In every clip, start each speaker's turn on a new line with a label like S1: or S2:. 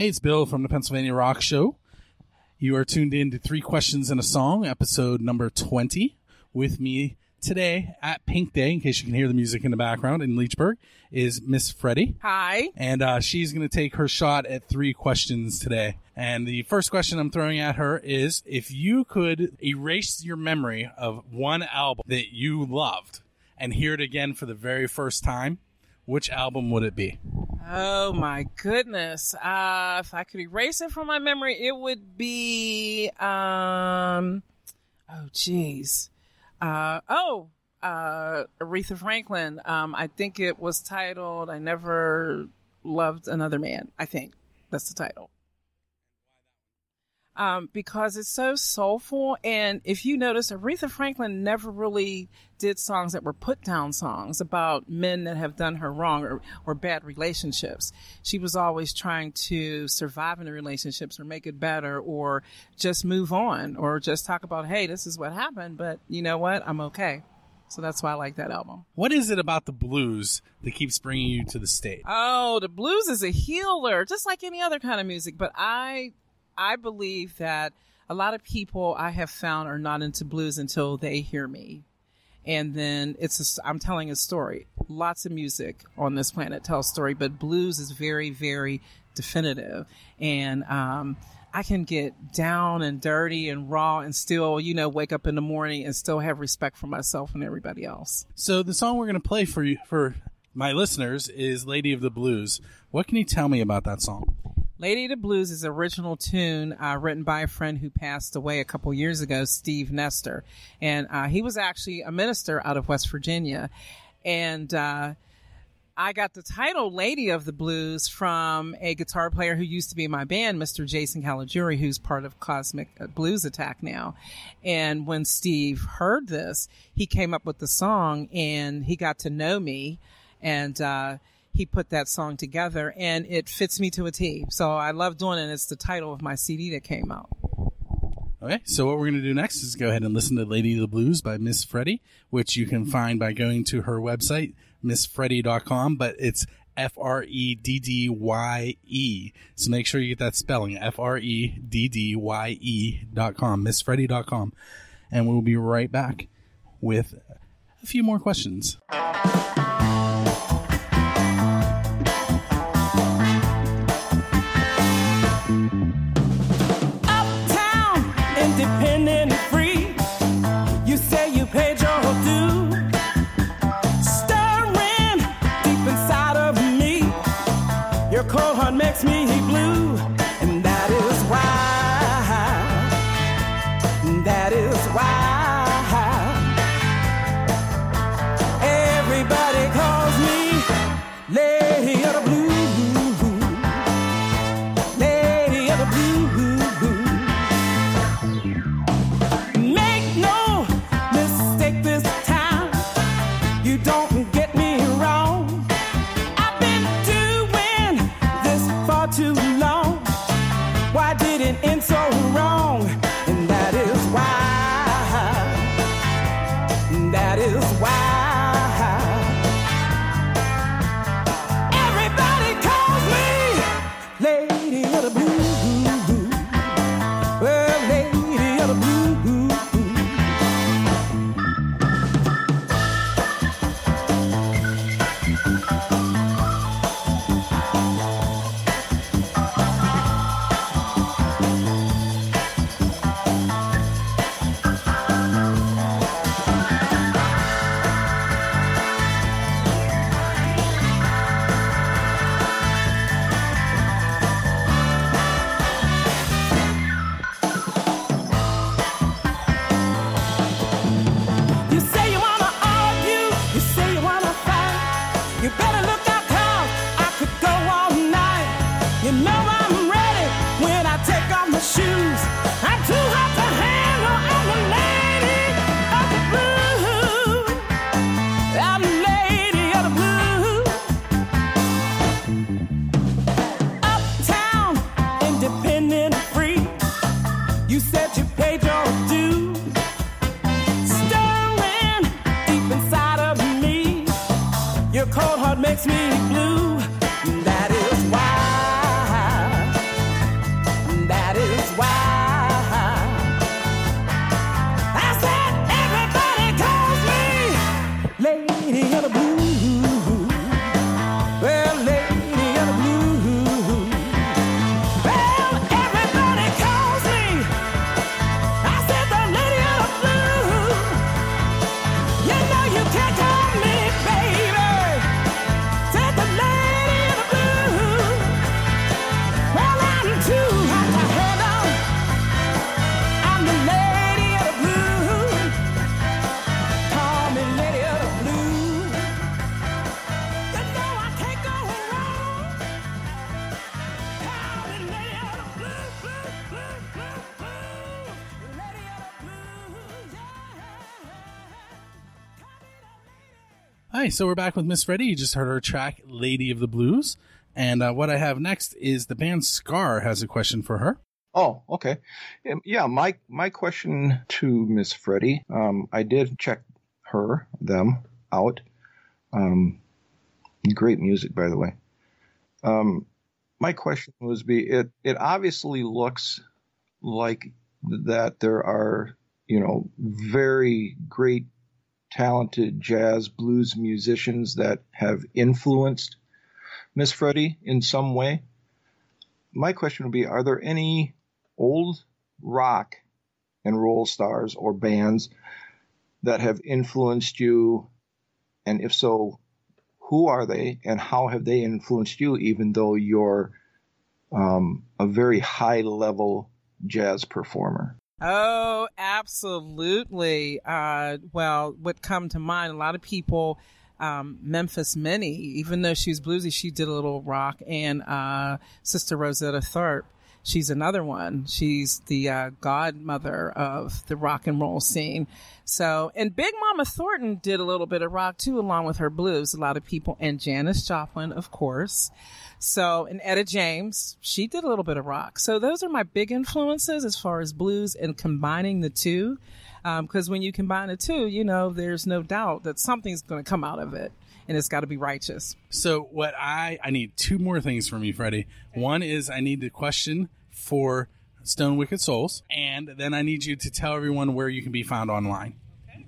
S1: Hey, it's Bill from the Pennsylvania Rock Show. You are tuned in to Three Questions and a Song, episode number 20. With me today at Pink Day, in case you can hear the music in the background in Leechburg, is Miss Freddye.
S2: Hi.
S1: And uh, she's going to take her shot at three questions today. And the first question I'm throwing at her is if you could erase your memory of one album that you loved and hear it again for the very first time, which album would it be?
S2: Oh my goodness. Uh, if I could erase it from my memory, it would be, um, oh geez. Uh, oh, uh, Aretha Franklin. Um, I think it was titled "I Never Loved Another Man." I think that's the title. Um, because it's so soulful, and if you notice, Aretha Franklin never really did songs that were put down songs about men that have done her wrong or, or bad relationships. She was always trying to survive in the relationships or make it better or just move on or just talk about, hey, this is what happened, but you know what? I'm okay. So that's why I like that album.
S1: What is it about the blues that keeps bringing you to the stage?
S2: Oh, the blues is a healer, just like any other kind of music. But I, I believe that a lot of people I have found are not into blues until they hear me. And then it's a, I'm telling a story. Lots of music on this planet tells story, but blues is very, very definitive. And, um, I can get down and dirty and raw and still, you know, wake up in the morning and still have respect for myself and everybody else.
S1: So the song we're going to play for you for my listeners is Lady of the Blues. What can you tell me about that song?
S2: Lady of the Blues is an original tune uh, written by a friend who passed away a couple years ago, Steve Nestor. And uh, he was actually a minister out of West Virginia. And uh, I got the title Lady of the Blues from a guitar player who used to be in my band, Mr. Jason Caligiuri, who's part of Cosmic uh, Blues Attack now. And when Steve heard this, he came up with the song and he got to know me and, uh, he put that song together and it fits me to a T. So I love doing it. It's the title of my CD that came out.
S1: Okay, so what we're going to do next is go ahead and listen to Lady of the Blues by Miss Freddye, which you can find by going to her website, missfreddye.com, but it's F R E D D Y E. So make sure you get that spelling, F R E D D Y E dot com, missfreddye.com. And we'll be right back with a few more questions.
S3: Why. Is why. You better
S1: Hi, so we're back with Miss Freddye. You just heard her track "Lady of the Blues," and uh, what I have next is the band Scar has a question for her.
S4: Oh, okay. Um, Yeah, my my question to Miss Freddye. Um, I did check her them out. Um, great music, by the way. Um, my question was be it it obviously looks like that there are you know very great talented jazz blues musicians that have influenced Miss Freddye in some way. My question would be are there any old rock and roll stars or bands that have influenced you and if so who are they and how have they influenced you even though you're um, a very high level jazz performer
S2: Oh, absolutely. Uh, well, what come to mind, a lot of people, um, Memphis Minnie, even though she's bluesy, she did a little rock, and uh, Sister Rosetta Tharpe. She's another one. She's the uh, godmother of the rock and roll scene. So, and Big Mama Thornton did a little bit of rock too, along with her blues. A lot of people, and Janis Joplin, of course. So, and Etta James, she did a little bit of rock. So, those are my big influences as far as blues and combining the two. Because when you combine the two, you know, there's no doubt that something's going to come out of it, and it's got to be righteous.
S1: So what I I need two more things from you, Freddye. One is I need the question for Stone Wicked Souls, and then I need you to tell everyone where you can be found online.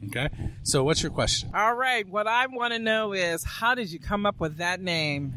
S1: Okay. So what's your question?
S2: All right, what I want to know is how did you come up with that name?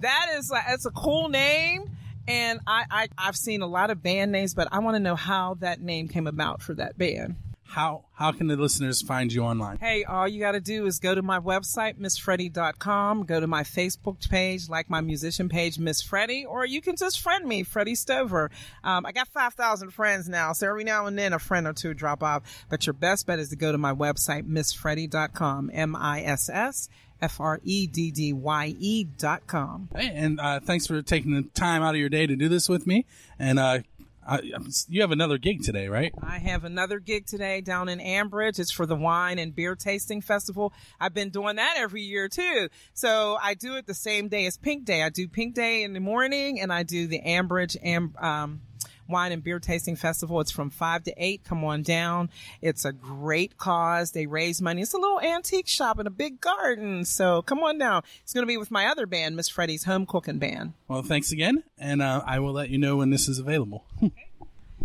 S2: That is like it's a cool name. And I, I, I've seen a lot of band names, but I want to know how that name came about for that band.
S1: How how can the listeners find you online?
S2: Hey, all you got to do is go to my website, missfreddye.com, go to my Facebook page, like my musician page, Miss Freddye, or you can just friend me, Freddye Stover. Um, I got 5,000 friends now, so every now and then a friend or two drop off. But your best bet is to go to my website, missfreddye.com, M-I-S-S. F R E D D Y E dot com.
S1: Hey, and uh, thanks for taking the time out of your day to do this with me. And uh, I, you have another gig today, right?
S2: I have another gig today down in Ambridge. It's for the Wine and Beer Tasting Festival. I've been doing that every year too. So I do it the same day as Pink Day. I do Pink Day in the morning and I do the Ambridge Am- um, Wine and Beer Tasting Festival. It's from five to eight. Come on down. It's a great cause. They raise money. It's a little antique shop in a big garden. So come on down. It's going to be with my other band, Miss Freddye's Home Cooking Band.
S1: Well, thanks again, and uh, I will let you know when this is available.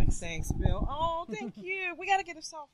S2: Thanks, Bill. Oh, thank you. We got to get a selfie.